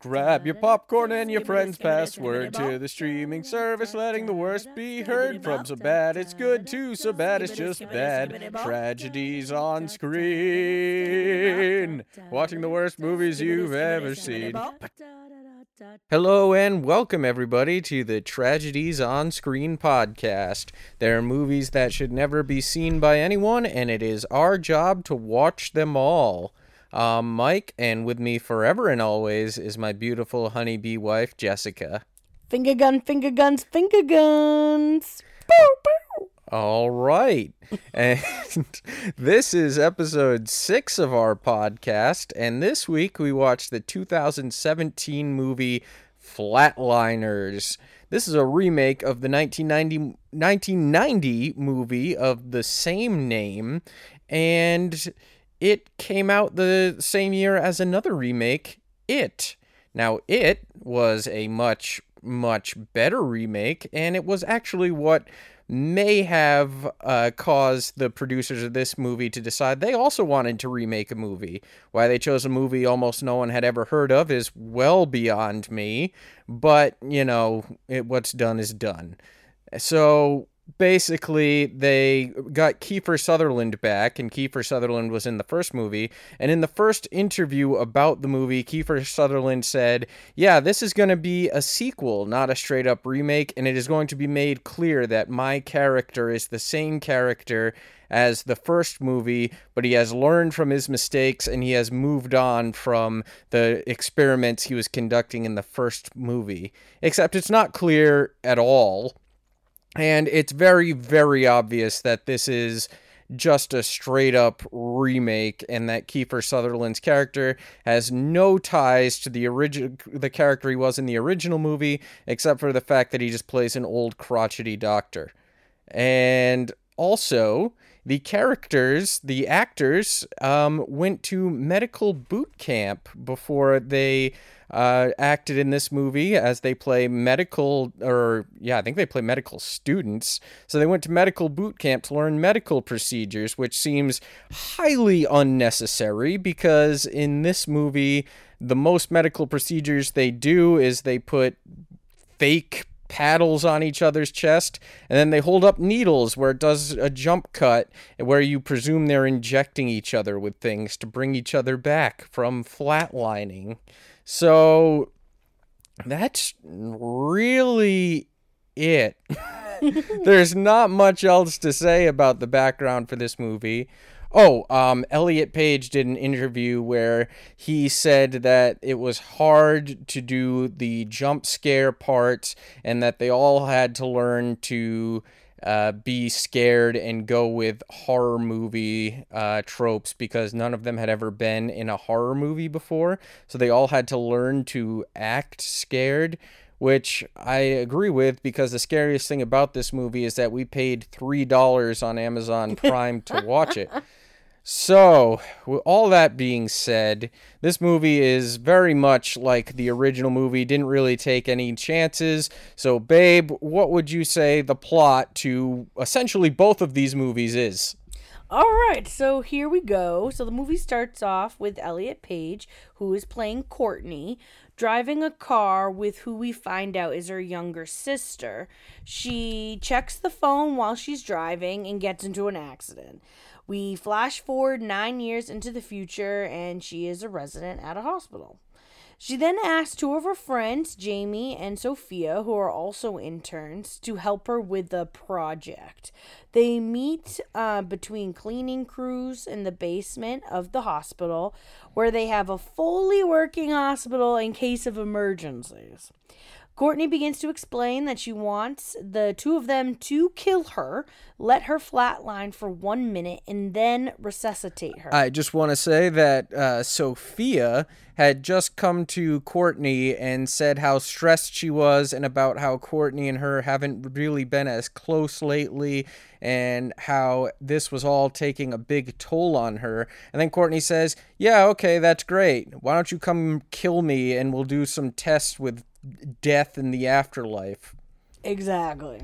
Grab your popcorn and your friend's password to the streaming service, letting the worst be heard from so bad it's good to so bad it's just bad. Tragedies on screen. Watching the worst movies you've ever seen. Hello and welcome everybody to the Tragedies on Screen podcast. There are movies that should never be seen by anyone, and it is our job to watch them all. Um, Mike, and with me forever and always is my beautiful honeybee wife, Jessica. Finger gun, finger guns, finger guns. Bow, bow. All right. and this is episode six of our podcast. And this week we watched the 2017 movie Flatliners. This is a remake of the 1990, 1990 movie of the same name. And it came out the same year as another remake, It. Now, It was a much, much better remake, and it was actually what may have uh, caused the producers of this movie to decide they also wanted to remake a movie. Why they chose a movie almost no one had ever heard of is well beyond me, but, you know, it, what's done is done. So basically they got Kiefer Sutherland back, and Kiefer Sutherland was in the first movie. And in the first interview about the movie, Kiefer Sutherland said, Yeah, this is going to be a sequel, not a straight up remake, and it is going to be made clear that my character is the same character as the first movie, but he has learned from his mistakes and he has moved on from the experiments he was conducting in the first movie. Except it's not clear at all and it's very, very obvious that this is just a straight up remake and that Kiefer Sutherland's character has no ties to the original the character he was in the original movie except for the fact that he just plays an old crotchety doctor. And also, the characters, the actors, um, went to medical boot camp before they uh, acted in this movie as they play medical, or yeah, I think they play medical students. So they went to medical boot camp to learn medical procedures, which seems highly unnecessary because in this movie, the most medical procedures they do is they put fake paddles on each other's chest, and then they hold up needles where it does a jump cut, where you presume they're injecting each other with things to bring each other back from flatlining. So that's really it. There's not much else to say about the background for this movie. Oh, um, Elliot Page did an interview where he said that it was hard to do the jump scare parts and that they all had to learn to uh, be scared and go with horror movie uh, tropes because none of them had ever been in a horror movie before. So they all had to learn to act scared, which I agree with because the scariest thing about this movie is that we paid $3 on Amazon Prime to watch it. So, with all that being said, this movie is very much like the original movie, didn't really take any chances. So, babe, what would you say the plot to essentially both of these movies is? All right, so here we go. So the movie starts off with Elliot Page, who is playing Courtney, driving a car with who we find out is her younger sister. She checks the phone while she's driving and gets into an accident. We flash forward nine years into the future, and she is a resident at a hospital. She then asks two of her friends, Jamie and Sophia, who are also interns, to help her with the project. They meet uh, between cleaning crews in the basement of the hospital, where they have a fully working hospital in case of emergencies. Courtney begins to explain that she wants the two of them to kill her, let her flatline for one minute, and then resuscitate her. I just want to say that uh, Sophia had just come to Courtney and said how stressed she was and about how Courtney and her haven't really been as close lately and how this was all taking a big toll on her. And then Courtney says, Yeah, okay, that's great. Why don't you come kill me and we'll do some tests with death in the afterlife. Exactly.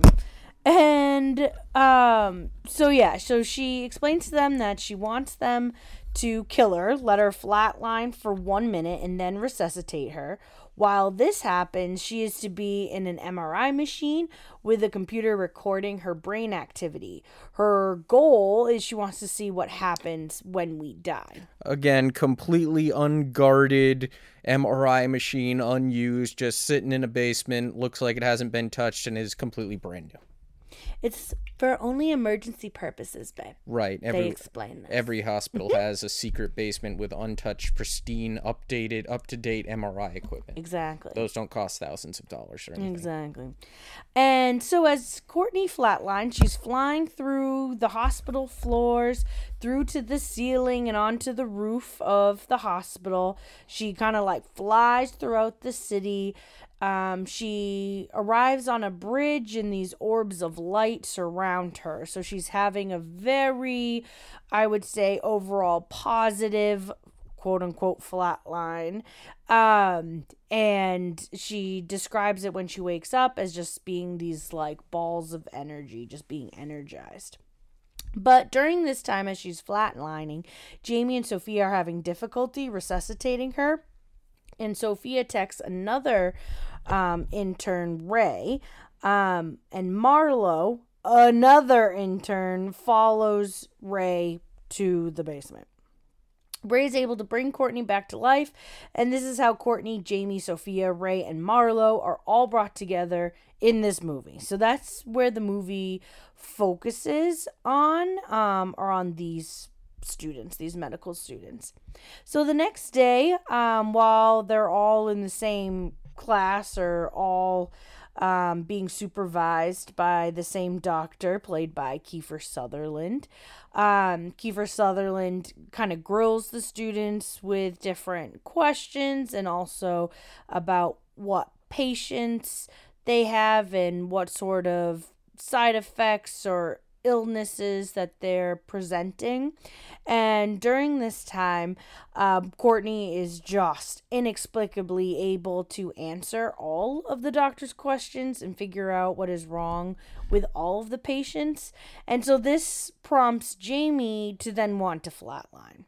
And um so yeah, so she explains to them that she wants them to kill her, let her flatline for one minute, and then resuscitate her. While this happens, she is to be in an MRI machine with a computer recording her brain activity. Her goal is she wants to see what happens when we die. Again, completely unguarded MRI machine, unused, just sitting in a basement, looks like it hasn't been touched and is completely brand new. It's for only emergency purposes, babe. Right. They Every explain this. every hospital has a secret basement with untouched, pristine, updated, up to date MRI equipment. exactly. Those don't cost thousands of dollars or anything. Exactly. And so as Courtney flatlines, she's flying through the hospital floors, through to the ceiling and onto the roof of the hospital. She kind of like flies throughout the city. Um, she arrives on a bridge and these orbs of light surround her. So she's having a very, I would say, overall positive quote unquote flatline. Um, and she describes it when she wakes up as just being these like balls of energy, just being energized. But during this time, as she's flatlining, Jamie and Sophia are having difficulty resuscitating her. And Sophia texts another um, intern, Ray. Um, and Marlo, another intern, follows Ray to the basement. Ray is able to bring Courtney back to life, and this is how Courtney, Jamie, Sophia, Ray, and Marlo are all brought together in this movie. So that's where the movie focuses on, um, or on these students, these medical students. So the next day, um, while they're all in the same class or all um, being supervised by the same doctor, played by Kiefer Sutherland. Um, Kiefer Sutherland kind of grills the students with different questions and also about what patients they have and what sort of side effects or illnesses that they're presenting. And during this time, um, Courtney is just inexplicably able to answer all of the doctor's questions and figure out what is wrong with all of the patients. And so this prompts Jamie to then want to flatline.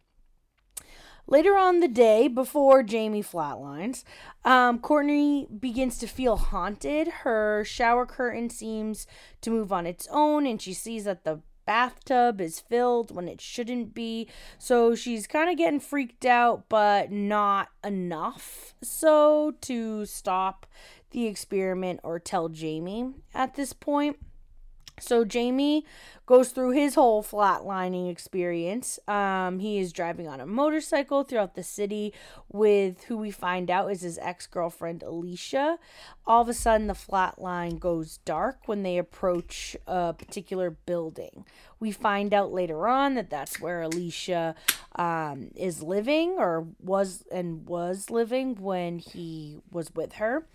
Later on the day, before Jamie flatlines, um, Courtney begins to feel haunted. Her shower curtain seems to move on its own, and she sees that the bathtub is filled when it shouldn't be. So she's kind of getting freaked out, but not enough so to stop the experiment or tell Jamie at this point. So Jamie goes through his whole flatlining experience. Um, he is driving on a motorcycle throughout the city with who we find out is his ex girlfriend Alicia. All of a sudden, the flatline goes dark when they approach a particular building. We find out later on that that's where Alicia um, is living or was and was living when he was with her.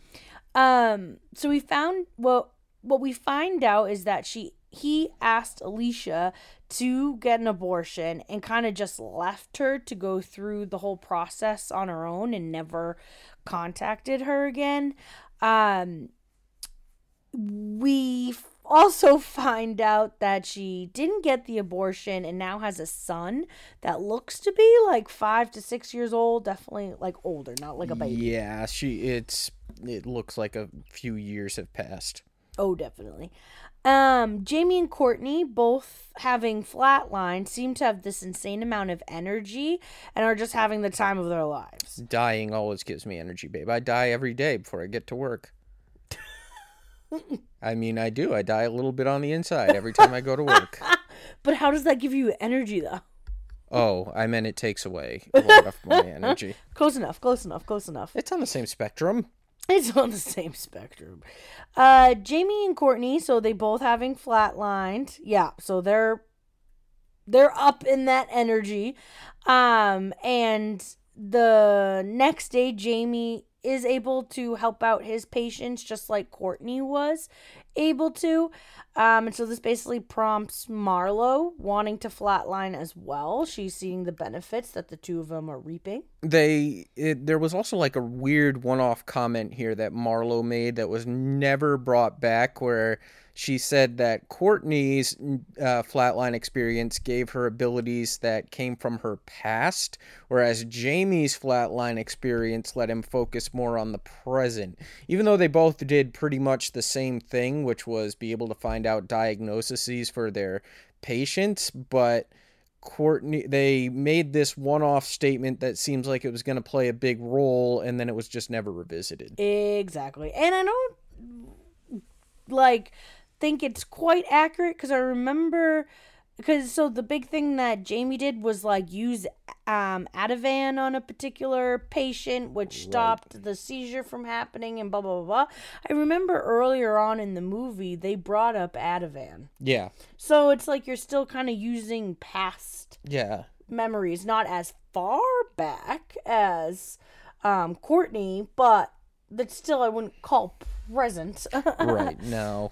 Um, so we found well what we find out is that she he asked Alicia to get an abortion and kind of just left her to go through the whole process on her own and never contacted her again. Um we also find out that she didn't get the abortion and now has a son that looks to be like 5 to 6 years old, definitely like older, not like a baby. Yeah, she it's it looks like a few years have passed. Oh, definitely. Um, Jamie and Courtney, both having flatline, seem to have this insane amount of energy and are just having the time of their lives. Dying always gives me energy, babe. I die every day before I get to work. I mean, I do. I die a little bit on the inside every time I go to work. But how does that give you energy, though? Oh, I meant it takes away a lot of my energy. Close enough, close enough, close enough. It's on the same spectrum. It's on the same spectrum. Uh, Jamie and Courtney, so they both having flatlined. Yeah, so they're they're up in that energy. Um, and the next day, Jamie is able to help out his patients just like Courtney was able to. Um, and so this basically prompts Marlo wanting to flatline as well. She's seeing the benefits that the two of them are reaping. They it, there was also like a weird one-off comment here that Marlo made that was never brought back where she said that Courtney's uh, flatline experience gave her abilities that came from her past, whereas Jamie's flatline experience let him focus more on the present. Even though they both did pretty much the same thing, which was be able to find out diagnoses for their patients, but Courtney they made this one-off statement that seems like it was going to play a big role and then it was just never revisited. Exactly. And I don't like think it's quite accurate because I remember because so the big thing that Jamie did was like use um Ativan on a particular patient which stopped right. the seizure from happening and blah blah blah. I remember earlier on in the movie they brought up Ativan. Yeah. So it's like you're still kind of using past yeah memories not as far back as um Courtney but that still I wouldn't call present. right. No.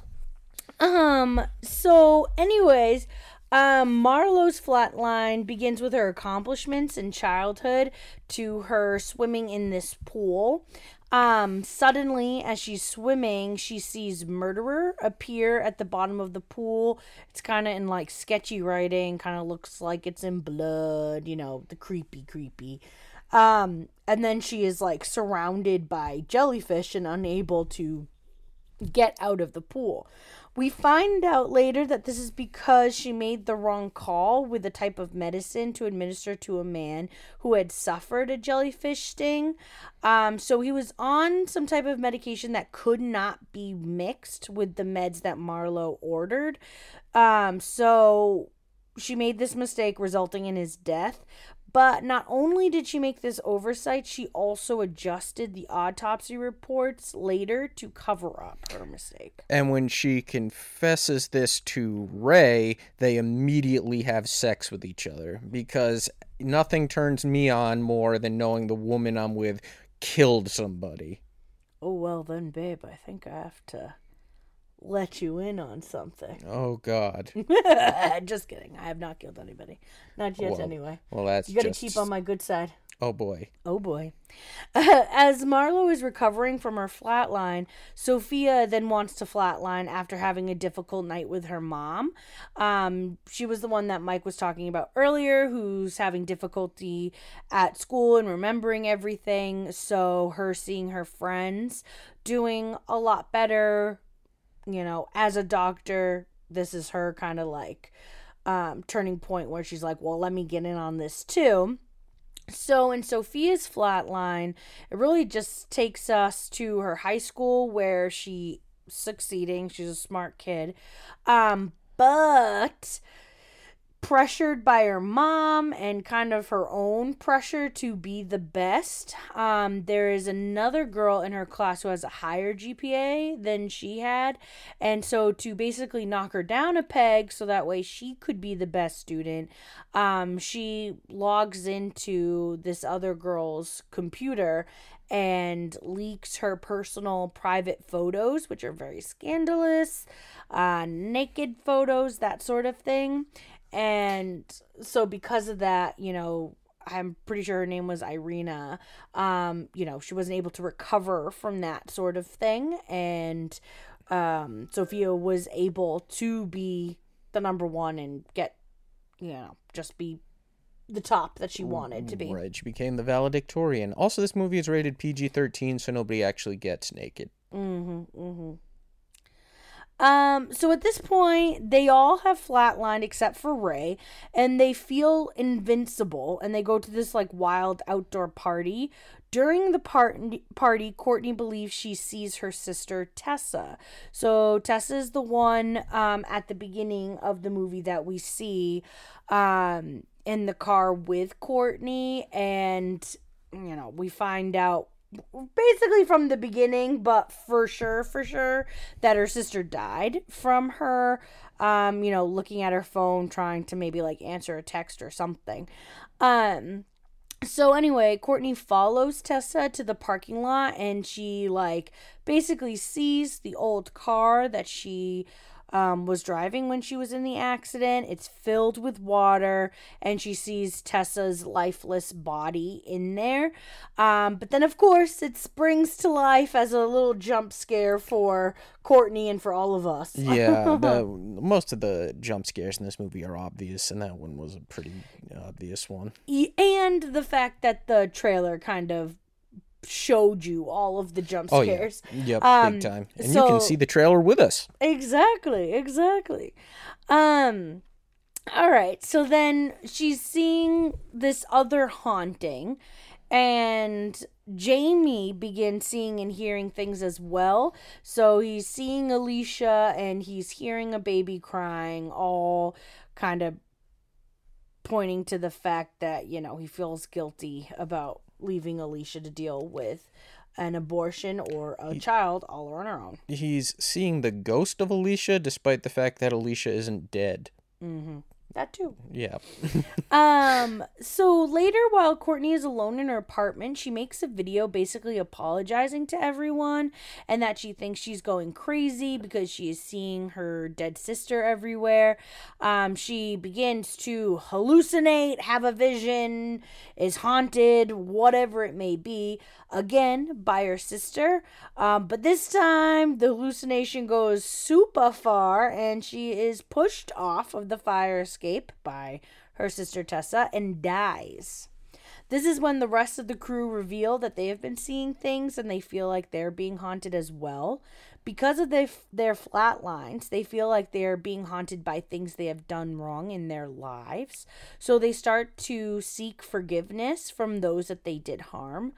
Um, so anyways, um, Marlo's flatline begins with her accomplishments in childhood to her swimming in this pool. Um, suddenly, as she's swimming, she sees murderer appear at the bottom of the pool. It's kind of in like sketchy writing, kind of looks like it's in blood, you know, the creepy, creepy. Um, and then she is like surrounded by jellyfish and unable to get out of the pool. We find out later that this is because she made the wrong call with the type of medicine to administer to a man who had suffered a jellyfish sting. Um, so he was on some type of medication that could not be mixed with the meds that Marlo ordered. Um, so she made this mistake, resulting in his death. But not only did she make this oversight, she also adjusted the autopsy reports later to cover up her mistake. And when she confesses this to Ray, they immediately have sex with each other because nothing turns me on more than knowing the woman I'm with killed somebody. Oh, well, then, babe, I think I have to let you in on something. Oh God. just kidding. I have not killed anybody. Not yet well, anyway. Well, that's You got to just... keep on my good side. Oh boy. Oh boy. As Marlo is recovering from her flatline, Sophia then wants to flatline after having a difficult night with her mom. Um, she was the one that Mike was talking about earlier, who's having difficulty at school and remembering everything. So, her seeing her friends doing a lot better, you know, as a doctor, this is her kind of like um, turning point where she's like, well, let me get in on this too. So in Sophia's flatline, it really just takes us to her high school where she succeeding. She's a smart kid. Um, but pressured by her mom and kind of her own pressure to be the best. Um, there is another girl in her class who has a higher GPA than she had. And so, to basically knock her down a peg so that way she could be the best student, um, she logs into this other girl's computer and leaks her personal private photos, which are very scandalous, uh, naked photos, that sort of thing. And so because of that, you know, I'm pretty sure her name was Irina. Um, you know, she wasn't able to recover from that sort of thing. And um, Sophia was able to be the number one and get, you know, just be the top that she wanted to be. Right. She became the valedictorian. Also, this movie is rated PG 13, so nobody actually gets naked. Mm-hmm. Mm hmm. Um, so at this point, they all have flatlined except for Ray, and they feel invincible, and they go to this like wild outdoor party. During the part- party, Courtney believes she sees her sister Tessa. So Tessa is the one um, at the beginning of the movie that we see um, in the car with Courtney, and you know we find out basically from the beginning, but for sure, for sure, that her sister died from her, um, you know, looking at her phone, trying to maybe like answer a text or something. Um, so anyway, Courtney follows Tessa to the parking lot and she like basically sees the old car that she um, was driving when she was in the accident. It's filled with water, and she sees Tessa's lifeless body in there. Um, but then, of course, it springs to life as a little jump scare for Courtney and for all of us. yeah, the, most of the jump scares in this movie are obvious, and that one was a pretty obvious one. And the fact that the trailer kind of showed you all of the jump scares. Oh yeah, yep, Um, big time. And you can see the trailer with us. Exactly, exactly. Um all right. So then she's seeing this other haunting and Jamie begins seeing and hearing things as well. So he's seeing Alicia and he's hearing a baby crying all kind of pointing to the fact that, you know, he feels guilty about leaving Alicia to deal with an abortion or a child all on her own. He's seeing the ghost of Alicia, despite the fact that Alicia isn't dead. Mhm. That too. Yeah. Um, so later while Courtney is alone in her apartment, she makes a video basically apologizing to everyone and that she thinks she's going crazy because she is seeing her dead sister everywhere. Um, she begins to hallucinate, have a vision, is haunted, whatever it may be, again by her sister. Um, but this time the hallucination goes super far and she is pushed off of the fire escape by her sister Tessa and dies. This is when the rest of the crew reveal that they have been seeing things and they feel like they're being haunted as well. Because of their, their flat lines, they feel like they're being haunted by things they have done wrong in their lives. So they start to seek forgiveness from those that they did harm.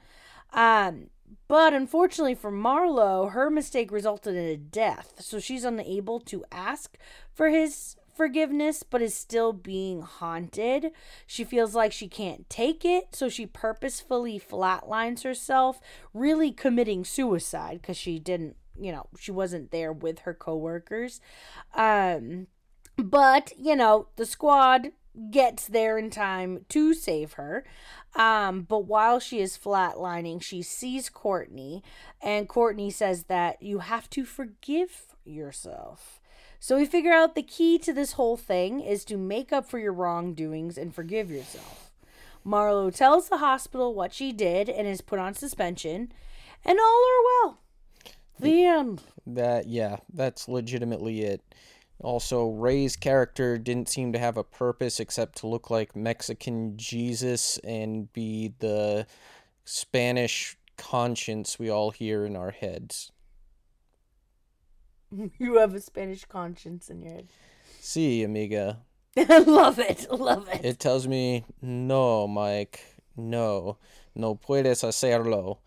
Um, but unfortunately for Marlo, her mistake resulted in a death. So she's unable to ask for his forgiveness, but is still being haunted. She feels like she can't take it, so she purposefully flatlines herself, really committing suicide because she didn't, you know, she wasn't there with her coworkers. Um, but, you know, the squad gets there in time to save her. Um, but while she is flatlining, she sees Courtney, and Courtney says that you have to forgive yourself. So we figure out the key to this whole thing is to make up for your wrongdoings and forgive yourself. Marlo tells the hospital what she did and is put on suspension, and all are well. The end. That yeah, that's legitimately it. Also, Ray's character didn't seem to have a purpose except to look like Mexican Jesus and be the Spanish conscience we all hear in our heads. You have a Spanish conscience in your head. See, amiga. love it. Love it. It tells me, no, Mike, no, no puedes hacerlo.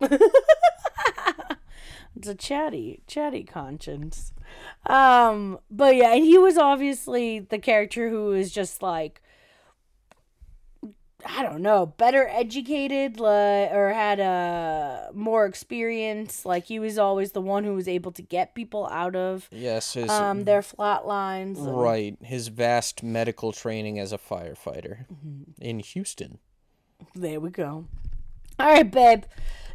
It's a chatty, chatty conscience. Um, but yeah, and he was obviously the character who was just like I don't know, better educated, like, or had a more experience. Like he was always the one who was able to get people out of Yes, his um their flat lines. and- right, his vast medical training as a firefighter in Houston. There we go. All right, babe.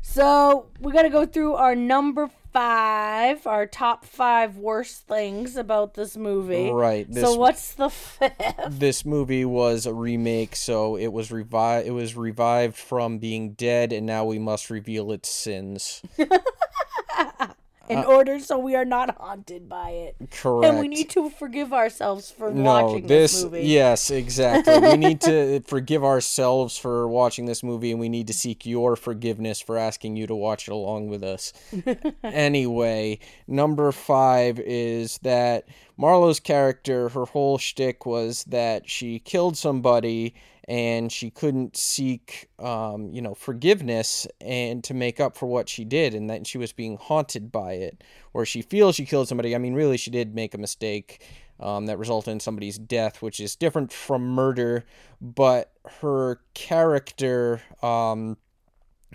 So we got to go through our number five, our top five worst things about this movie. Right. This, so what's the fifth? this movie was a remake, so it was revived. It was revived from being dead, and now we must reveal its sins. In Uh, order so we are not haunted by it. Correct. And we need to forgive ourselves for no, watching this, this, movie. yes, exactly. we need to forgive ourselves for watching this movie, and we need to seek your forgiveness for asking you to watch it along with us. anyway, number five is that Marlo's character, her whole shtick was that she killed somebody and she couldn't seek, um, you know, forgiveness and to make up for what she did, and that she was being haunted by it, or she feels she killed somebody. I mean, really, she did make a mistake um, that resulted in somebody's death, which is different from murder, but her character, um,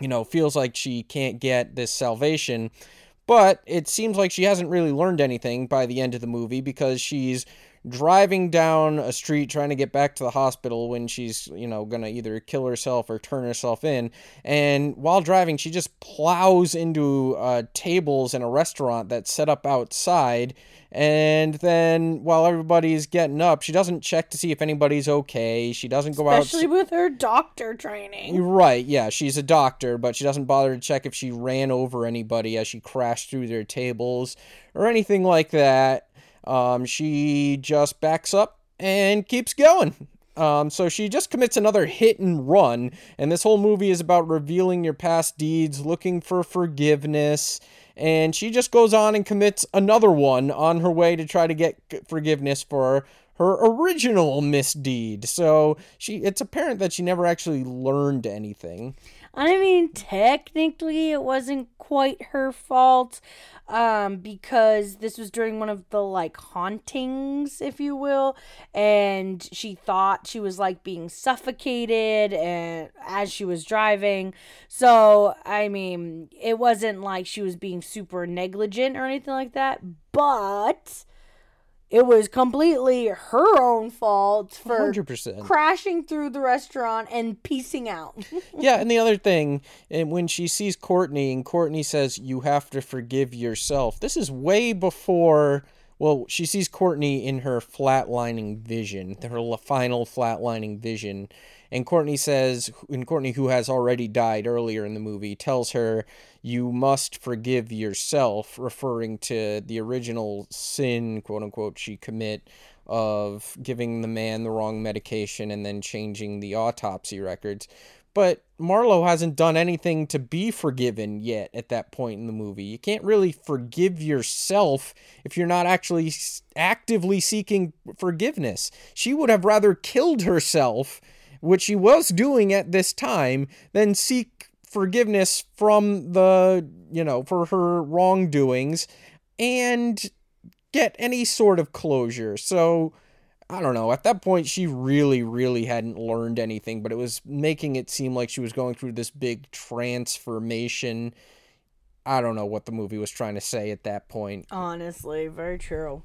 you know, feels like she can't get this salvation. But it seems like she hasn't really learned anything by the end of the movie because she's driving down a street trying to get back to the hospital when she's, you know, going to either kill herself or turn herself in. And while driving, she just plows into uh, tables in a restaurant that's set up outside. And then while everybody's getting up, she doesn't check to see if anybody's okay. She doesn't go out. Especially with her doctor training. Right, yeah, she's a doctor, but she doesn't bother to check if she ran over anybody as she crashed through their tables or anything like that. Um, she just backs up and keeps going. Um, so she just commits another hit and run, and this whole movie is about revealing your past deeds, looking for forgiveness, and she just goes on and commits another one on her way to try to get forgiveness for her original misdeed. So she it's apparent that she never actually learned anything. I mean, technically, it wasn't quite her fault um, because this was during one of the like hauntings, if you will, and she thought she was like being suffocated and as she was driving. So, I mean, it wasn't like she was being super negligent or anything like that, but it was completely her own fault for 100%. crashing through the restaurant and piecing out. yeah, and the other thing, and when she sees Courtney and Courtney says, You have to forgive yourself, this is way before. Well, she sees Courtney in her flatlining vision, her final flatlining vision. And Courtney says, and Courtney, who has already died earlier in the movie, tells her, You must forgive yourself, referring to the original sin, quote unquote, she commit of giving the man the wrong medication and then changing the autopsy records. But Marlo hasn't done anything to be forgiven yet at that point in the movie. You can't really forgive yourself if you're not actually actively seeking forgiveness. She would have rather killed herself, which she was doing at this time, then seek forgiveness from the, you know, for her wrongdoings and get any sort of closure. So I don't know. At that point, she really, really hadn't learned anything, but it was making it seem like she was going through this big transformation. I don't know what the movie was trying to say at that point. Honestly, very true.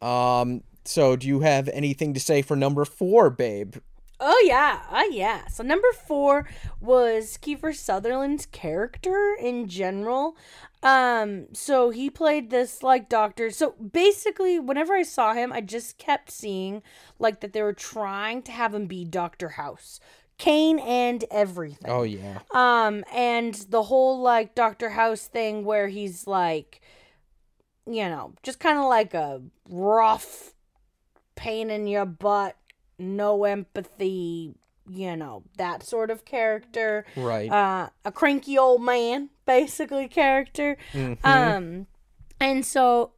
Um. So, do you have anything to say for number four, babe? Oh yeah, oh yeah. So number four was Kiefer Sutherland's character in general. Um, so he played this like doctor. So basically, whenever I saw him, I just kept seeing like that they were trying to have him be Doctor House. Cane and everything. Oh yeah. Um, and the whole like Doctor House thing where he's like, you know, just kind of like a rough pain in your butt, no empathy, you know, that sort of character. Right. Uh, a cranky old man, basically character. Mhm. Um, and so,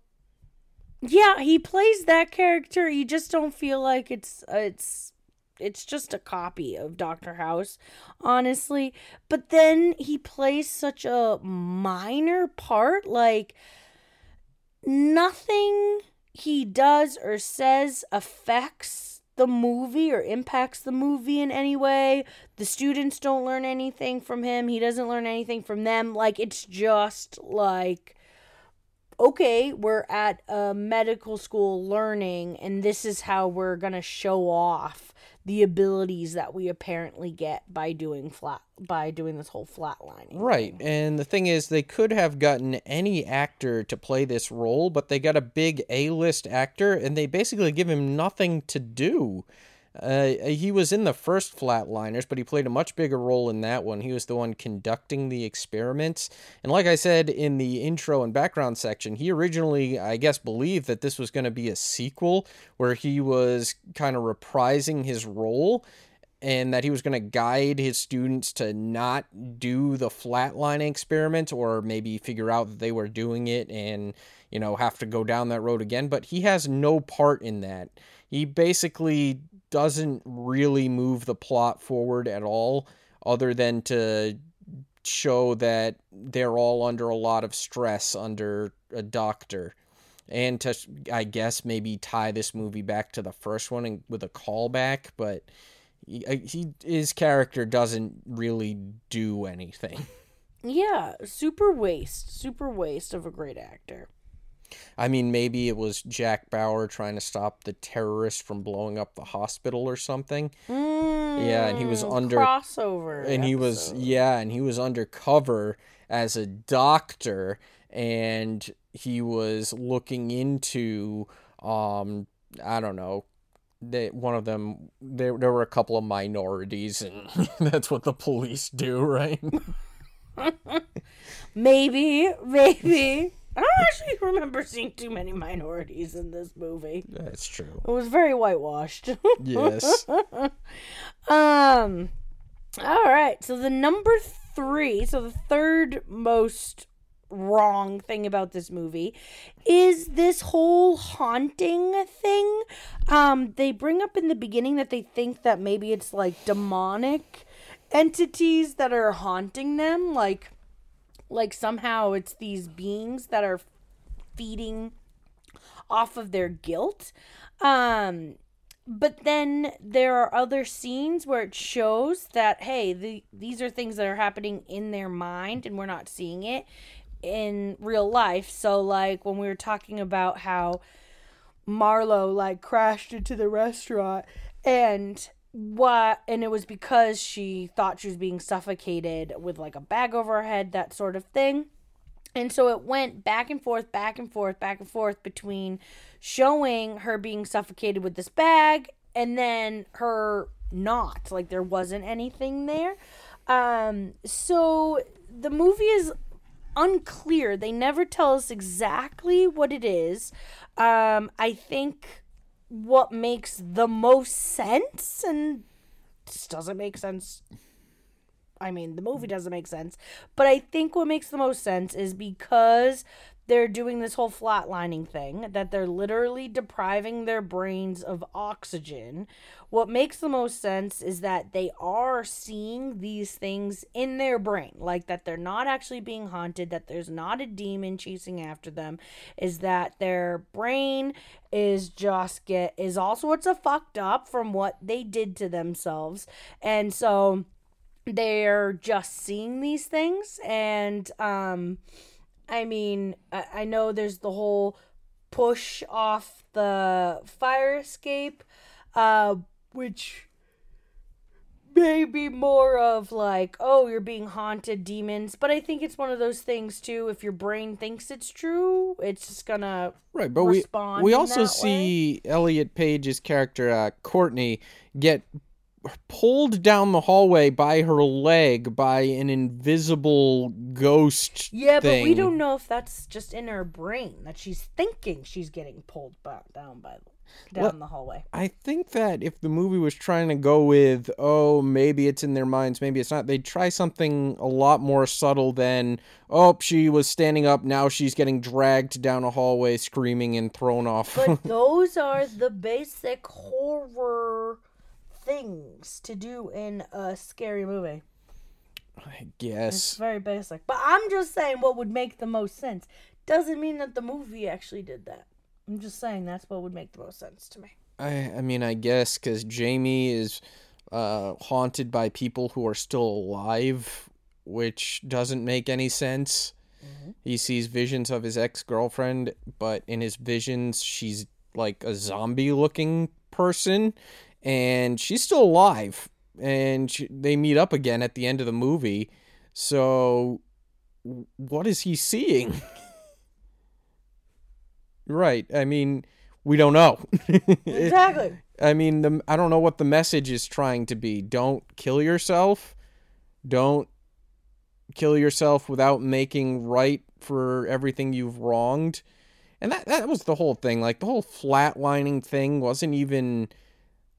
yeah, he plays that character. You just don't feel like it's it's it's just a copy of Doctor House, honestly. But then he plays such a minor part, like nothing he does or says affects the movie or impacts the movie in any way. The students don't learn anything from him. He doesn't learn anything from them. Like it's just like okay, we're at a medical school learning and this is how we're going to show off the abilities that we apparently get by doing flat by doing this whole flatlining. Right. And the thing is, they could have gotten any actor to play this role, but they got a big A list actor and they basically give him nothing to do. Uh, he was in the first Flatliners, but he played a much bigger role in that one. He was the one conducting the experiments. And like I said in the intro and background section, he originally, I guess, believed that this was going to be a sequel where he was kind of reprising his role and that he was going to guide his students to not do the flatlining experiment or maybe figure out that they were doing it and, you know, have to go down that road again. But he has no part in that. He basically doesn't really move the plot forward at all, other than to show that they're all under a lot of stress under a doctor. And to, I guess, maybe tie this movie back to the first one and, with a callback, but he, he his character doesn't really do anything. Yeah, super waste, super waste of a great actor. I mean, maybe it was Jack Bauer trying to stop the terrorists from blowing up the hospital or something. yeah, and he was Mm, under crossover, and he was yeah, and he was undercover as a doctor and he was looking into um I don't know they one of them there there were a couple of minorities and that's what the police do, right? maybe, maybe. I don't actually remember seeing too many minorities in this movie. that's true. It was very whitewashed. Yes. Um. All right. So the number three, so the third most wrong thing about this movie is this whole haunting thing. Um, they bring up in the beginning that they think that maybe it's like demonic entities that are haunting them, like like somehow it's these beings that are feeding off of their guilt. Um but then there are other scenes where it shows that hey, the, these are things that are happening in their mind and we're not seeing it in real life. So like when we were talking about how Marlo like crashed into the restaurant and what and it was because she thought she was being suffocated with like a bag over her head that sort of thing. And so it went back and forth back and forth back and forth between showing her being suffocated with this bag and then her not like there wasn't anything there. Um so the movie is unclear. They never tell us exactly what it is. Um i think what makes the most sense and this doesn't make sense. I mean, the movie doesn't make sense, but I think what makes the most sense is because they're doing this whole flatlining thing, that they're literally depriving their brains of oxygen. What makes the most sense is that they are seeing these things in their brain, like that they're not actually being haunted, that there's not a demon chasing after them, is that their brain is just get is also what's a fucked up from what they did to themselves. And so they're just seeing these things and um i mean I, I know there's the whole push off the fire escape uh which may be more of like oh you're being haunted demons. But i think it's one of those things too. If your brain thinks it's true it's just gonna Right, but we respond we also see Elliot Page's character uh, Courtney get pulled down the hallway by her leg by an invisible ghost yeah thing. but we don't know if that's just in her brain that she's thinking she's getting pulled down by down Well, the hallway I think that if the movie was trying to go with, oh, maybe it's in their minds, maybe it's not, they'd try something a lot more subtle than, oh, she was standing up, now she's getting dragged down a hallway screaming and thrown off. But those are the basic horror things to do in a scary movie. I guess. It's very basic. But I'm just saying what would make the most sense. Doesn't mean that the movie actually did that. I'm just saying that's what would make the most sense to me. I, I mean, I guess because Jamie is uh, haunted by people who are still alive, which doesn't make any sense. He sees visions of his ex girlfriend, but in his visions, she's like a zombie looking person, and she's still alive. And she, they meet up again at the end of the movie. So, what is he seeing? right. I mean, we don't know. Exactly. I mean, the I don't know what the message is trying to be. Don't kill yourself. Don't kill yourself without making right for everything you've wronged. And that that was the whole thing. Like the whole flatlining thing wasn't even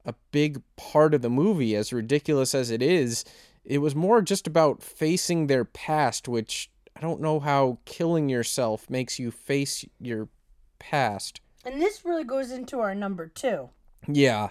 a big part of the movie as ridiculous as it is. It was more just about facing their past, which I don't know how killing yourself makes you face your past. And this really goes into our number two. Yeah.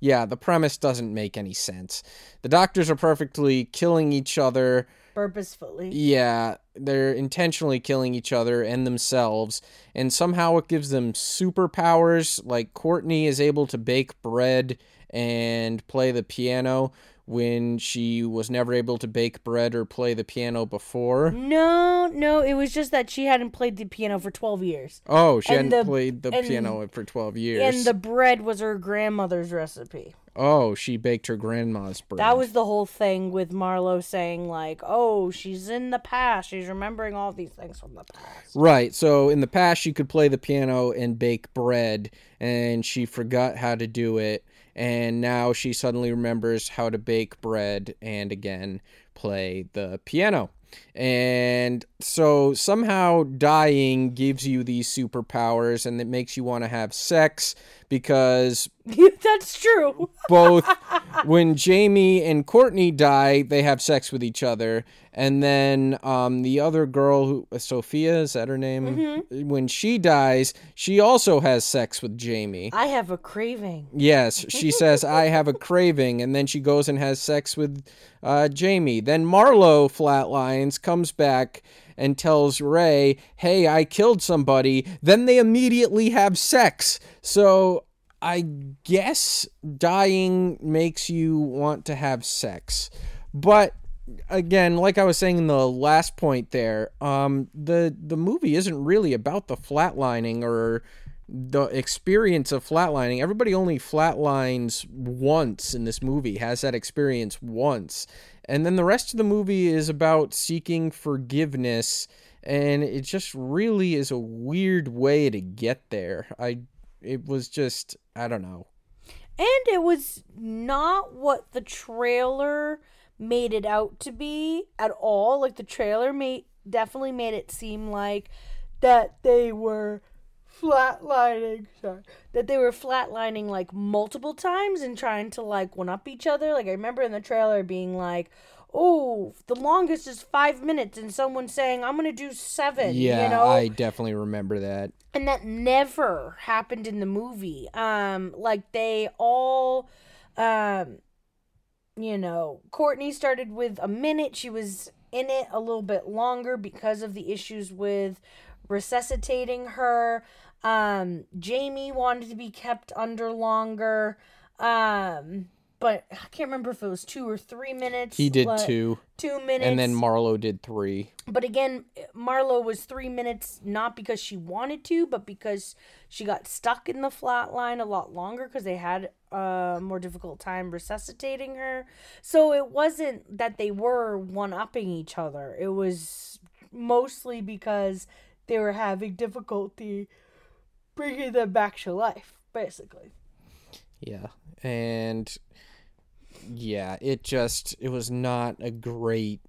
Yeah, the premise doesn't make any sense. The doctors are perfectly killing each other. Purposefully. Yeah, they're intentionally killing each other and themselves, and somehow it gives them superpowers. Like Courtney is able to bake bread and play the piano, when she was never able to bake bread or play the piano before. No, no, it was just that she hadn't played the piano for 12 years. Oh, she And hadn't the- played the and- piano for 12 years. And the bread was her grandmother's recipe. Oh, she baked her grandma's bread. That was the whole thing with Marlo saying, like, oh, she's in the past. She's remembering all these things from the past. Right. So in the past, she could play the piano and bake bread, and she forgot how to do it. And now she suddenly remembers how to bake bread and again play the piano. And so somehow dying gives you these superpowers and it makes you want to have sex because That's true. both when Jamie and Courtney die, they have sex with each other, and then um, the other girl, who Sophia, is that her name? When she dies, she also has sex with Jamie. I have a craving. Yes, she says, I have a craving, and then she goes and has sex with uh, Jamie. Then Marlo flatlines, comes back, and tells Ray, Hey, I killed somebody. Then they immediately have sex. So I guess dying makes you want to have sex. But again, like I was saying in the last point there, um, the the movie isn't really about the flatlining or the experience of flatlining. Everybody only flatlines once in this movie, has that experience once. And then the rest of the movie is about seeking forgiveness and it just really is a weird way to get there. I it was just I don't know. And it was not what the trailer made it out to be at all. Like the trailer made definitely made it seem like that they were flatlining sorry that they were flatlining like multiple times and trying to like one up each other. Like i remember in the trailer being like oh the longest is five minutes and someone saying i'm gonna do seven Yeah, you know? I definitely remember that. and that never happened in the movie. Um like they all um you know courtney started with a minute. She was in it a little bit longer because of the issues with resuscitating her um jamie wanted to be kept under longer um but i can't remember if it was two or three minutes He did two, two minutes and then Marlo did three. but again, Marlo was three minutes not because she wanted to, but because she got stuck in the flat line a lot longer because they had a more difficult time resuscitating her. So it wasn't that they were one upping each other. It was mostly because they were having difficulty bringing them back to life, basically. Yeah. And yeah, it just it was not a great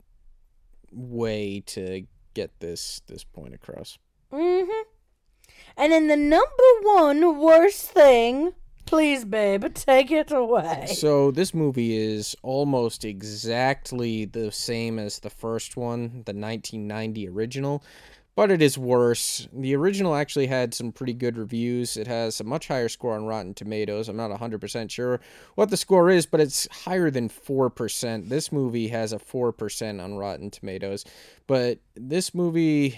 way to get this this point across. Mm-hmm. And then the number one worst thing, please, babe, take it away. So this movie is almost exactly the same as the first one, the 1990 original, but it is worse. The original actually had some pretty good reviews. It has a much higher score on Rotten Tomatoes. I'm not 100% sure what the score is, but it's higher than 4%. This movie has a 4% on Rotten Tomatoes, but this movie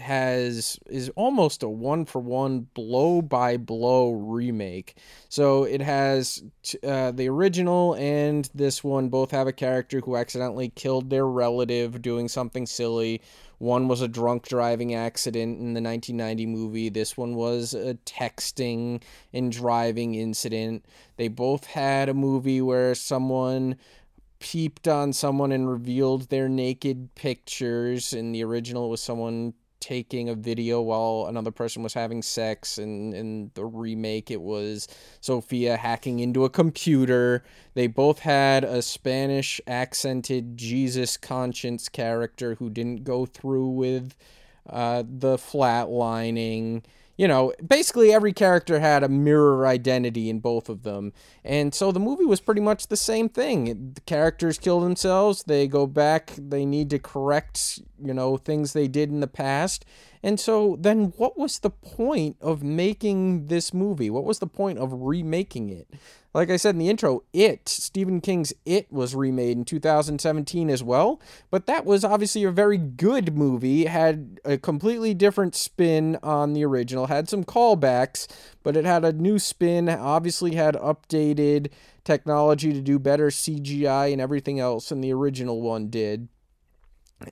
has is almost a one for one blow by blow remake. So it has uh, the original and this one both have a character who accidentally killed their relative doing something silly. One was a drunk driving accident in the 1990 movie. This one was a texting and driving incident. They both had a movie where someone peeped on someone and revealed their naked pictures. In the original, it was someone taking a video while another person was having sex and in the remake it was Sophia hacking into a computer. They both had a Spanish accented Jesus conscience character who didn't go through with uh, the flatlining. You know, basically every character had a mirror identity in both of them. And so the movie was pretty much the same thing. The characters kill themselves, they go back, they need to correct, you know, things they did in the past. And so then what was the point of making this movie? What was the point of remaking it? Like I said in the intro, It, Stephen King's It was remade in 2017 as well, but that was obviously a very good movie, had a completely different spin on the original, had some callbacks, but it had a new spin, obviously had updated technology to do better CGI and everything else than the original one did.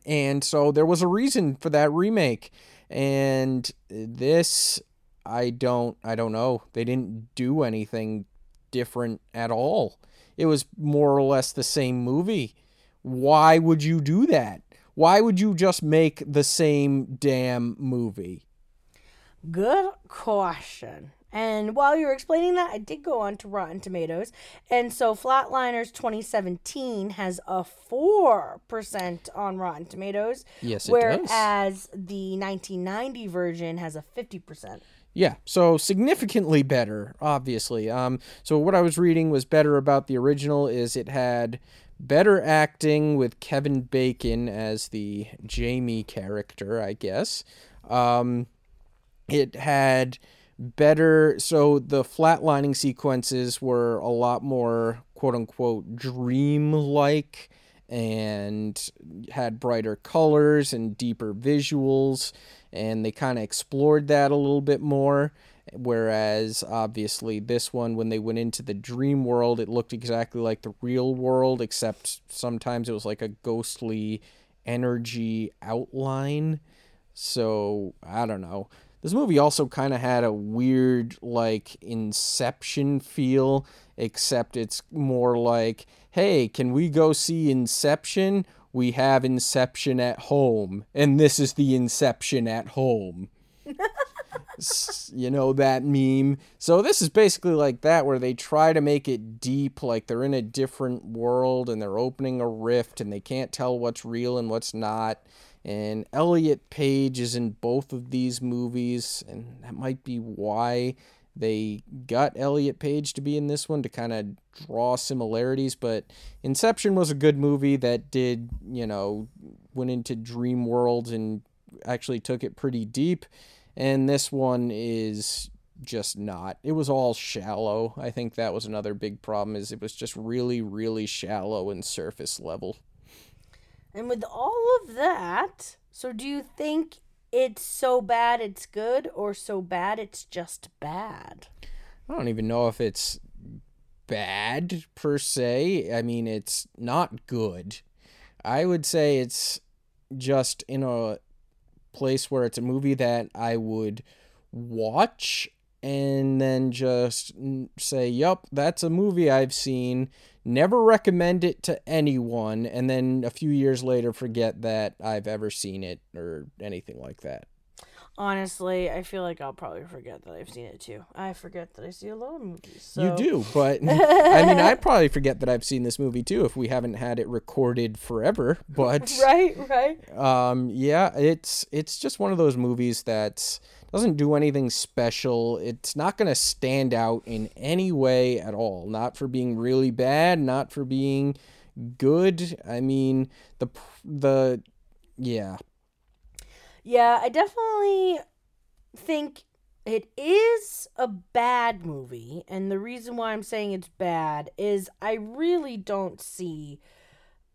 And so there was a reason for that remake. And this I don't I don't know. They didn't do anything different at all. It was more or less the same movie. Why would you do that? Why would you just make the same damn movie? Good question. And while you were explaining that, I did go on to Rotten Tomatoes. And so Flatliners 2017 has a 4% on Rotten Tomatoes. Yes, it whereas does. the 1990 version has a 50%. Yeah, so significantly better, obviously. Um, so what I was reading was better about the original is it had better acting with Kevin Bacon as the Jamie character, I guess. Um, it had better, so the flatlining sequences were a lot more quote unquote dream like and had brighter colors and deeper visuals and they kind of explored that a little bit more. Whereas, obviously, this one, when they went into the dream world, it looked exactly like the real world, except sometimes it was like a ghostly energy outline. So, I don't know. This movie also kind of had a weird, like, Inception feel, except it's more like, hey, can we go see Inception? we have Inception at home, and this is the Inception at home. you know that meme? So this is basically like that, where they try to make it deep, like they're in a different world and they're opening a rift and they can't tell what's real and what's not. And Elliot Page is in both of these movies, and that might be why they got Elliot Page to be in this one to kind of draw similarities, but Inception was a good movie that did, you know, went into dream worlds and actually took it pretty deep. And this one is just not. It was all shallow. I think that was another big problem is it was just really really shallow and surface level. And with all of that, so do you think it's so bad it's good or so bad it's just bad. I don't even know if it's bad per se. I mean, it's not good. I would say it's just in a place where it's a movie that I would watch and then just say, "Yup, that's a movie I've seen." Never recommend it to anyone, and then a few years later forget that I've ever seen it or anything like that. Honestly, I feel like I'll probably forget that I've seen it too. I forget that I see a lot of movies. So. You do, but I mean, I probably forget that I've seen this movie too if we haven't had it recorded forever. But right, right. Um, yeah, it's it's just one of those movies that's doesn't do anything special. It's not going to stand out in any way at all. Not for being really bad, not for being good. I mean, the the yeah. Yeah, I definitely think it is a bad movie, and the reason why I'm saying it's bad is I really don't see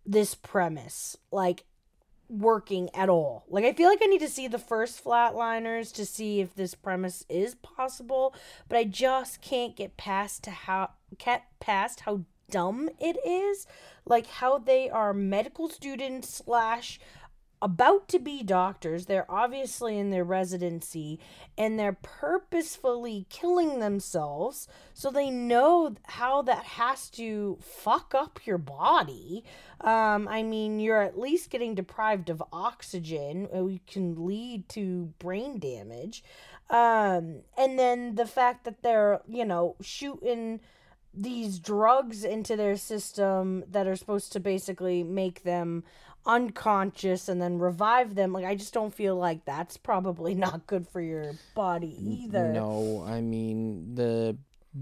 this premise like working at all. Like I feel like I need to see the first flatliners to see if this premise is possible, but I just can't get past to how get past how dumb it is. Like how they are medical students slash about to be doctors. They're obviously in their residency and they're purposefully killing themselves so they know how that has to fuck up your body. Um, I mean, you're at least getting deprived of oxygen, which can lead to brain damage. Um, and then the fact that they're, you know, shooting these drugs into their system that are supposed to basically make them unconscious and then revive them like i just don't feel like that's probably not good for your body either. no i mean the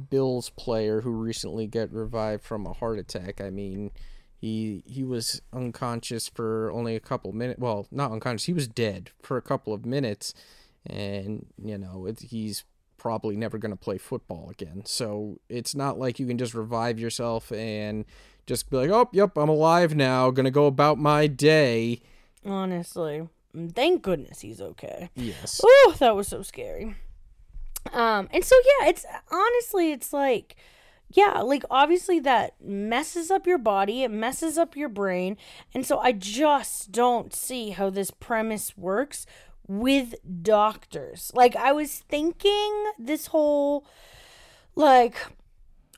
bills player who recently got revived from a heart attack i mean he he was unconscious for only a couple minutes well not unconscious he was dead for a couple of minutes and you know it, he's probably never going to play football again. So it's not like you can just revive yourself and just be like, oh, yep, I'm alive now, gonna go about my day. Honestly, thank goodness he's okay. Yes. Oh, that was so scary. Um, and so yeah, it's honestly, it's like yeah, like obviously that messes up your body, it messes up your brain. And so I just don't see how this premise works with doctors. Like I was thinking this whole like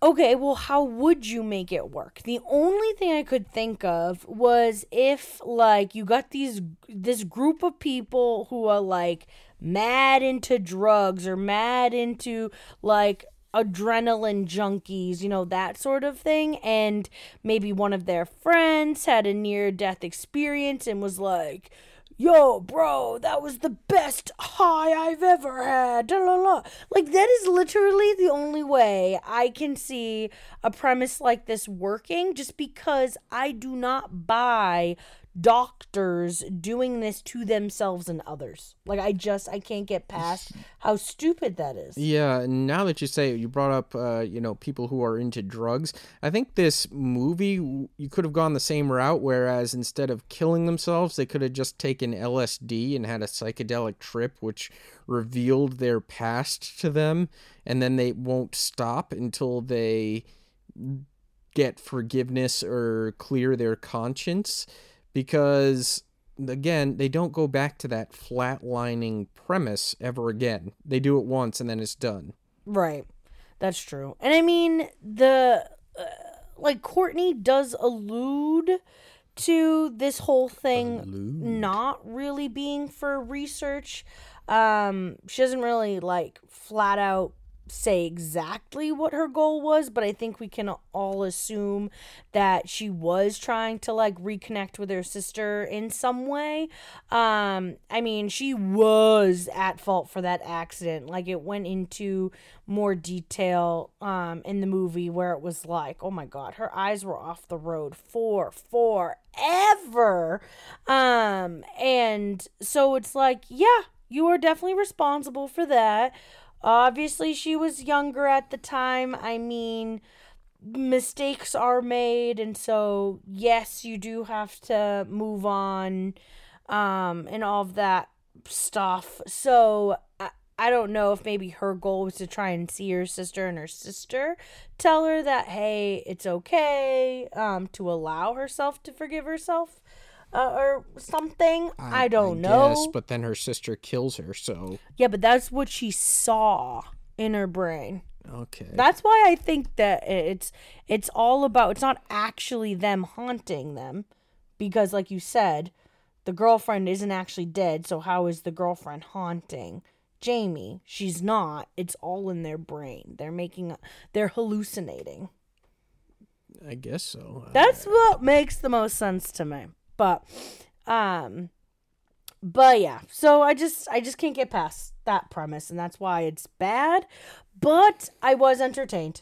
okay, well how would you make it work? The only thing I could think of was if like you got these this group of people who are like mad into drugs or mad into like adrenaline junkies, you know, that sort of thing. And maybe one of their friends had a near death experience and was like, Yo, bro, that was the best high I've ever had. Da, la, la. Like, that is literally the only way I can see a premise like this working, just because I do not buy doctors doing this to themselves and others. Like I just I can't get past how stupid that is. Yeah, now that you say you brought up uh, you know people who are into drugs. I think this movie you could have gone the same route whereas instead of killing themselves, they could have just taken LSD and had a psychedelic trip which revealed their past to them and then they won't stop until they get forgiveness or clear their conscience because again, they don't go back to that flatlining premise ever again. They do it once and then it's done. Right. That's true. And I mean, the uh, like Courtney does allude to this whole thing allude. not really being for research. Um she doesn't really like flat out say exactly what her goal was, but I think we can all assume that she was trying to like reconnect with her sister in some way. Um, I mean, she was at fault for that accident. Like it went into more detail um in the movie where it was like, oh my god, her eyes were off the road for forever. Um, and so it's like, yeah, you are definitely responsible for that. Obviously, she was younger at the time. I mean, mistakes are made, and so, yes, you do have to move on um, and all of that stuff. So, I, I don't know if maybe her goal was to try and see her sister and her sister tell her that, hey, it's okay um, to allow herself to forgive herself uh, or something. I, I don't I know. Guess, but then her sister kills her, so. Yeah, but that's what she saw in her brain. Okay. That's why I think that it's it's all about it's not actually them haunting them because like you said, the girlfriend isn't actually dead, so how is the girlfriend haunting Jamie? She's not. It's all in their brain. They're making they're hallucinating. I guess so. That's what makes the most sense to me. But um but yeah, so I just I just can't get past that premise and that's why it's bad, but I was entertained.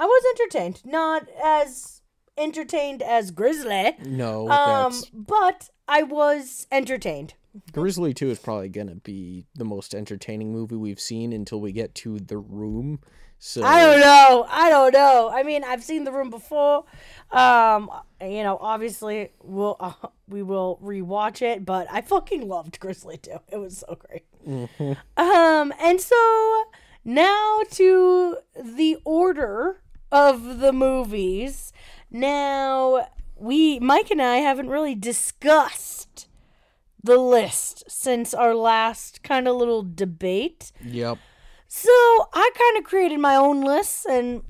I was entertained, not as entertained as Grizzly. No, um, but I was entertained. Grizzly 2 is probably going to be the most entertaining movie we've seen until we get to The Room. So I don't know. I don't know. I mean, I've seen The Room before. Um, you know, obviously we'll uh, we will rewatch it, but I fucking loved Grizzly 2. It was so great. Mm-hmm. Um, and so now to the order of the movies. Now we Mike and I haven't really discussed the list since our last kind of little debate. Yep. So I kind of created my own list, and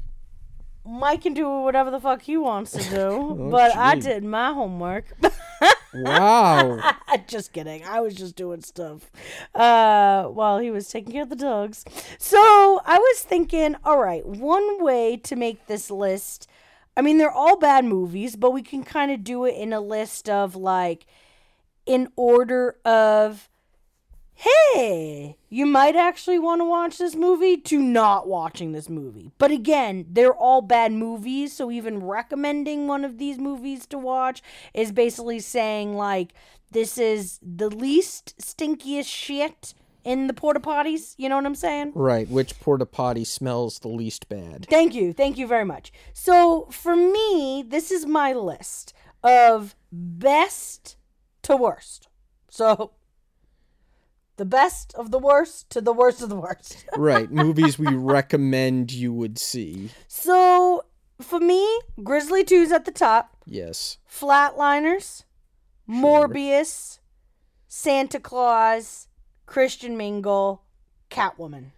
Mike can do whatever the fuck he wants to do. oh, but geez. I did my homework. wow. just kidding. I was just doing stuff uh, while he was taking care of the dogs. So I was thinking, all right, one way to make this list. I mean, they're all bad movies, but we can kind of do it in a list of like, in order of hey, you might actually want to watch this movie to not watching this movie. But again, they're all bad movies, so even recommending one of these movies to watch is basically saying, like, this is the least stinkiest shit in the porta potties. You know what I'm saying? Right. Which porta potty smells the least bad? Thank you. Thank you very much. So for me, this is my list of best to worst. So the best of the worst to the worst of the worst. right. Movies we recommend you would see. So for me, Grizzly 2's at the top. Yes. Flatliners, Morbius, Santa Claus, Christian Mingle, Catwoman.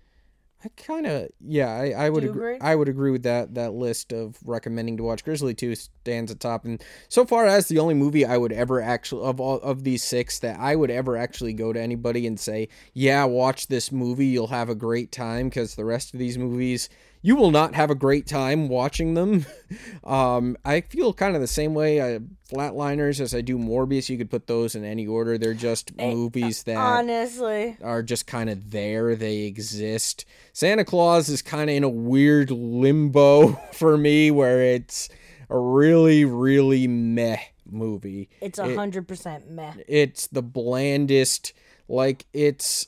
I kind of yeah, I, I would agree. agree? I would agree with that that list of recommending to watch. Grizzly Two stands at top, and so far as the only movie I would ever actually of all of these six that I would ever actually go to anybody and say, yeah, watch this movie, you'll have a great time, because the rest of these movies you will not have a great time watching them. um, I feel kind of the same way. I, Flatliners as I do Morbius. You could put those in any order. They're just movies that Honestly. are just kind of there. They exist. Santa Claus is kind of in a weird limbo for me where it's a really, really meh movie. It's a hundred percent meh. It's the blandest, like it's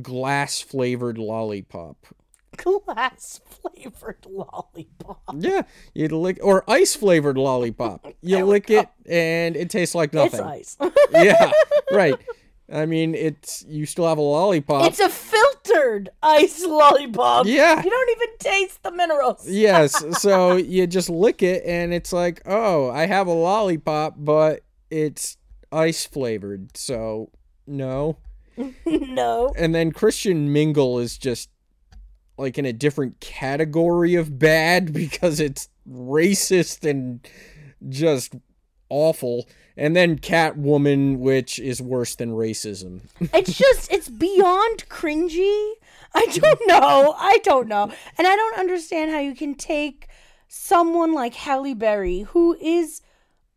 glass flavored lollipop. Glass flavored lollipop. Yeah, you lick or ice flavored lollipop. You lick it and it tastes like nothing. It's ice. yeah, right. I mean, it's you still have a lollipop. it's a filtered ice lollipop. Yeah. You don't even taste the minerals. yes so you just lick it and it's like oh i have a lollipop but it's ice flavored so no no. and then christian mingle is just like in a different category of bad because it's racist and just awful and then catwoman which is worse than racism It's just it's beyond cringy. I don't know. I don't know. And I don't understand how you can take someone like Halle Berry who is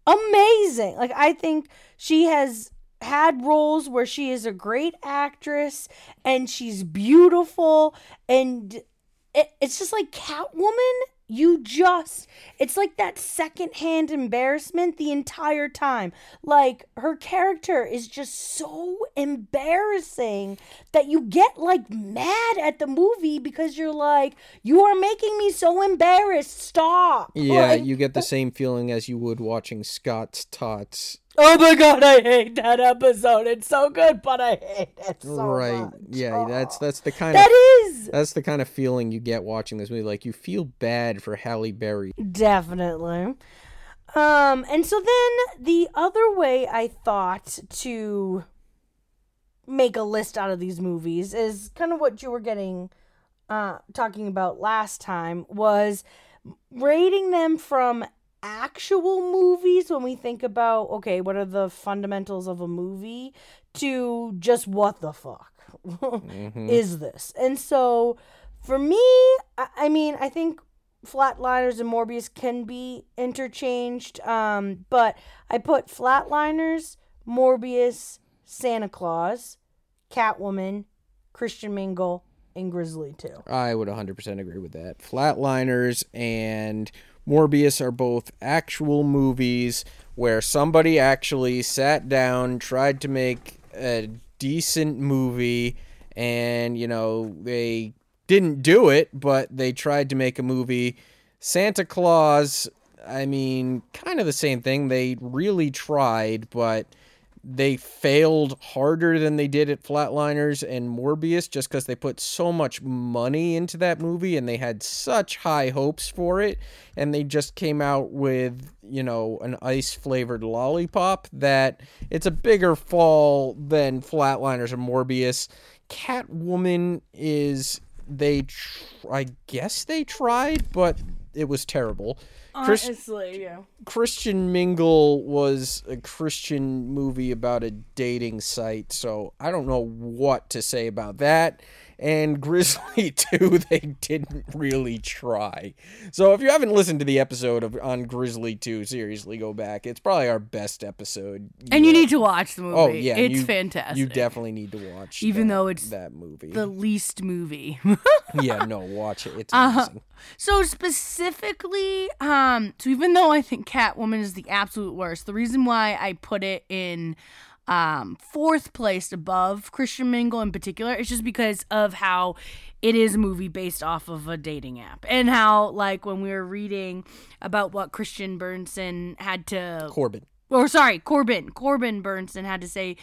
amazing. Like I think she has had roles where she is a great actress and she's beautiful and it, it's just like Catwoman you just it's like that secondhand embarrassment the entire time. Like her character is just so embarrassing that you get like mad at the movie because you're like you are making me so embarrassed. Stop. Yeah Like, you get the same feeling as you would watching scott's tots oh my god i hate that episode it's so good but i hate it so right much. yeah that's Oh. that's the kind that of That is that's the kind of feeling you get watching this movie like you feel bad for halle berry Definitely. Um, and so then the other way I thought to make a list out of these movies is kind of what you were getting uh talking about last time was rating them from actual movies when we think about okay, what are the fundamentals of a movie to just what the fuck is this? And so for me, I, I mean, I think Flatliners and Morbius can be interchanged, um, but I put Flatliners, Morbius, Santa Claus, Catwoman, Christian Mingle, and Grizzly too. i would 100% agree with that flatliners and morbius are both actual movies where somebody actually sat down tried to make a decent movie and you know they didn't do it but they tried to make a movie. Santa claus i mean kind of the same thing. They really tried but they failed harder than they did at Flatliners and Morbius just because they put so much money into that movie and they had such high hopes for it. And they just came out with, you know, an ice flavored lollipop that it's a bigger fall than Flatliners or Morbius. Catwoman is, they, tr- I guess they tried, but it was terrible. Chris- Honestly, yeah. Christian Mingle was a Christian movie about a dating site, so I don't know what to say about that. And Grizzly 2, they didn't really try. So if you haven't listened to the episode of on Grizzly 2, seriously go back. It's probably our best episode. And you need to watch the movie. Oh yeah, it's you- fantastic. You definitely need to watch, Even that- though it's that movie. the least movie. yeah, no, watch it. It's Uh-huh. amazing. So specifically, um, so even though I think Catwoman is the absolute worst, the reason why I put it in um fourth placed above Christian Mingle in particular It's just because of how it is a movie based off of a dating app and how like when we were reading about what Christian Bernsen had to Corbin. Or sorry, Corbin. Corbin Bernsen had to say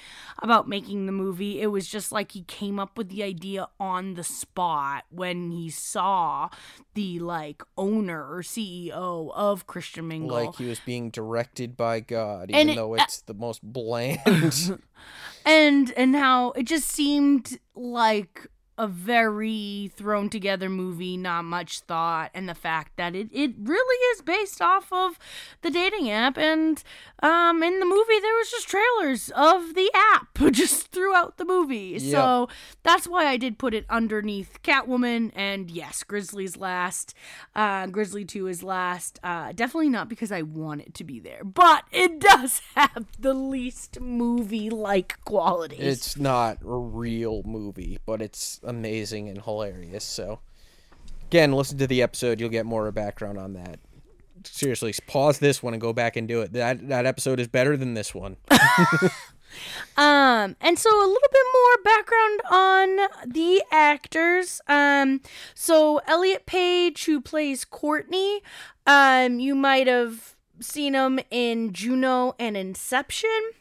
about making the movie. It was just like he came up with the idea on the spot when he saw the like owner or CEO of Christian Mingle. Like he was being directed by God, even it- though uh, it's the most bland. and and how it just seemed like a very thrown together movie, not much thought, and the fact that it, it really is based off of the dating app. And um, in the movie, there was just trailers of the app just throughout the movie. So that's why I did put it underneath Catwoman. And yes, Grizzly's last. Uh, Grizzly 2 is last. Uh, definitely not because I want it to be there, but it does have the least movie like qualities. it's not a real movie, but it's amazing and hilarious. So, again, listen to the episode; you'll get more background on that. Seriously, pause this one and go back and do it. That that episode is better than this one. Um, and so a little bit more background on the actors. Um, so Elliot Page, who plays Courtney, um, you might have seen him in Juno and Inception.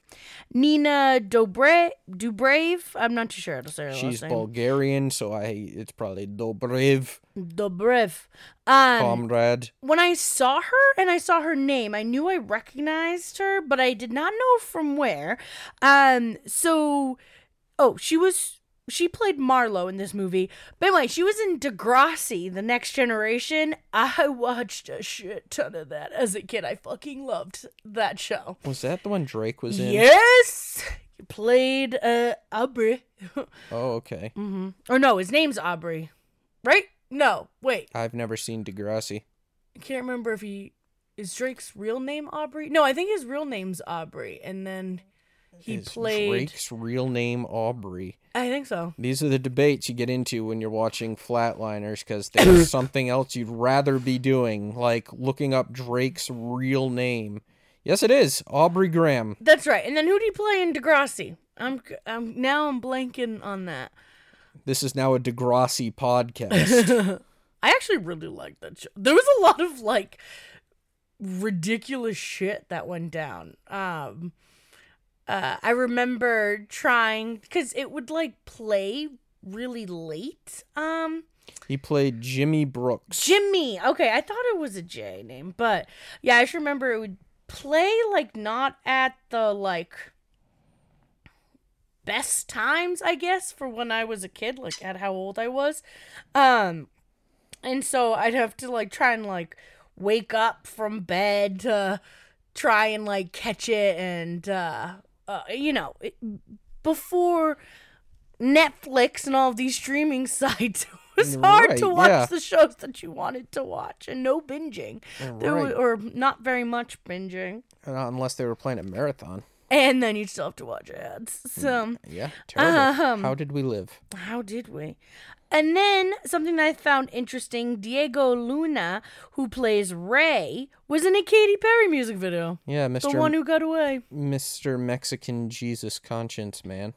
Nina Dobre Dubrave, I'm not too sure how to say her She's last name. Bulgarian, so I it's probably Dobrev, Dobrev. Um, comrade. when I saw her and I saw her name, I knew I recognized her, but I did not know from where. Um, so, oh, she was she played Marlo in this movie. But anyway, she was in Degrassi, The Next Generation. I watched a shit ton of that as a kid. I fucking loved that show. Was that the one Drake was in? Yes, he played uh Aubrey, Oh, okay. Mm-hmm. or no, his name's Aubrey, right? No, wait. I've never seen Degrassi. I can't remember if he is Drake's real name Aubrey. No, I think his real name's Aubrey, and then he Is played. Drake's real name Aubrey. I think so. These are the debates you get into when you're watching Flatliners because there's something else you'd rather be doing, like looking up Drake's real name. Yes, it is Aubrey Graham. That's right. And then who did he play in Degrassi? I'm, I'm now I'm blanking on that. This is now a Degrassi podcast. I actually really liked that show. There was a lot of like ridiculous shit that went down. Um uh I remember trying cuz it would like play really late. Um he played Jimmy Brooks. Jimmy. Okay, I thought it was a J name, but yeah, I just remember it would play like not at the like best times, I guess, for when I was a kid, like at how old I was. Um and so I'd have to like try and like wake up from bed to try and like catch it and uh, uh you know, it, before Netflix and all of these streaming sites it was hard to watch yeah. the shows that you wanted to watch and no binging. There Right. was, or not very much binging. Unless they were playing a marathon. And then you'd still have to watch ads. So Yeah, terrible. Um, How did we live? How did we? And then something that I found interesting Diego Luna, who plays Ray, was in a Katy Perry music video. Yeah, Mr. The one who got away. Mr. Mexican Jesus Conscience Man.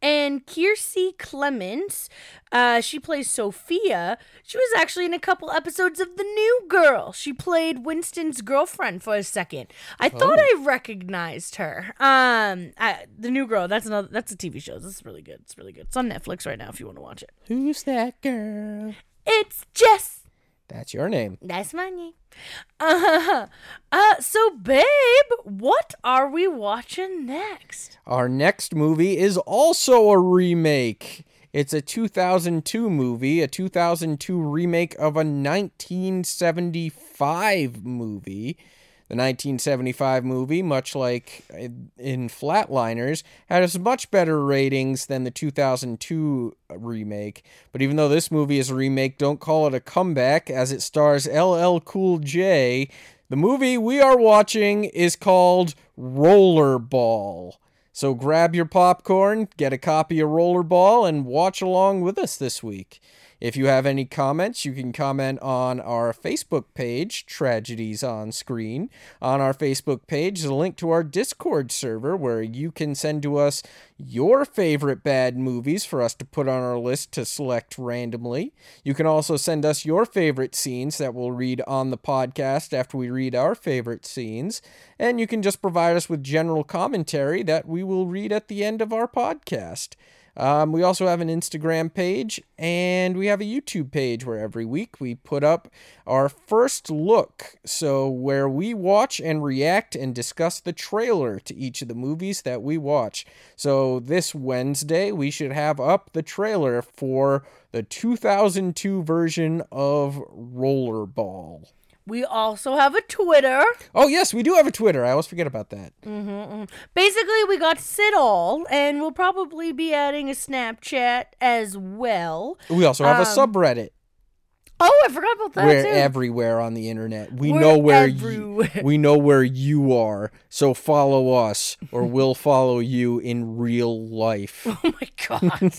And Kiersey Clemons, uh, she plays Sophia. She was actually in a couple episodes of The New Girl. She played Winston's girlfriend for a second. I thought I recognized her. Um, I, The New Girl. That's another. That's a TV show. This is really good. It's really good. It's on Netflix right now if you want to watch it. Who's that girl? It's Jess. That's your name. That's my name. Uh, uh, so, babe, what are we watching next? Our next movie is also a remake. It's a 2002 movie, a 2002 remake of a 1975 movie. The 1975 movie, much like uh, in Flatliners, has much better ratings than the 2002 uh, remake. But even though this movie is a remake, don't call it a comeback as it stars LL Cool J. The movie we are watching is called Rollerball. So grab your popcorn, get a copy of Rollerball, and watch along with us this week. If you have any comments, you can comment on our Facebook page, Tragedies on Screen. On our Facebook page is a link to our Discord server where you can send to us your favorite bad movies for us to put on our list to select randomly. You can also send us your favorite scenes that we'll read on the podcast after we read our favorite scenes. And you can just provide us with general commentary that we will read at the end of our podcast. Um, we also have an Instagram page and we have a YouTube page where every week we put up our first look. So, where we watch and react and discuss the trailer to each of the movies that we watch. So, this Wednesday, we should have up the trailer for the 2002 version of Rollerball. We also have a Twitter. Oh, yes, we do have a Twitter. I always forget about that. Basically, we got Sit All, and we'll probably be adding a Snapchat as well. We also have a Um, subreddit. Oh, I forgot about that We're too. everywhere on the internet. We We're know where everywhere. you, we know where you are. So follow us, or we'll follow you in real life. Oh my god.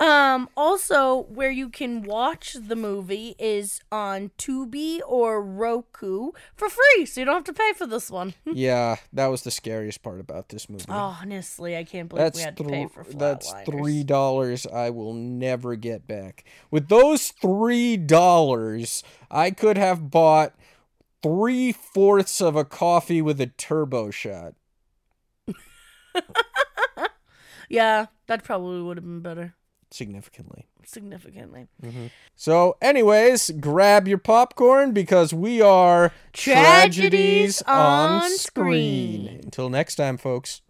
um also where you can watch the movie is on Tubi or Roku for free, so you don't have to pay for this one. yeah, that was the scariest part about this movie. Honestly, I can't believe that's we had to pay for that's three dollars I will never get back. With those three dollars, I could have bought three fourths of a coffee with a turbo shot. Yeah, that probably would have been better Significantly. significantly. Mm-hmm. So, anyways, grab your popcorn because we are Tragedies on Screen. Until next time, folks.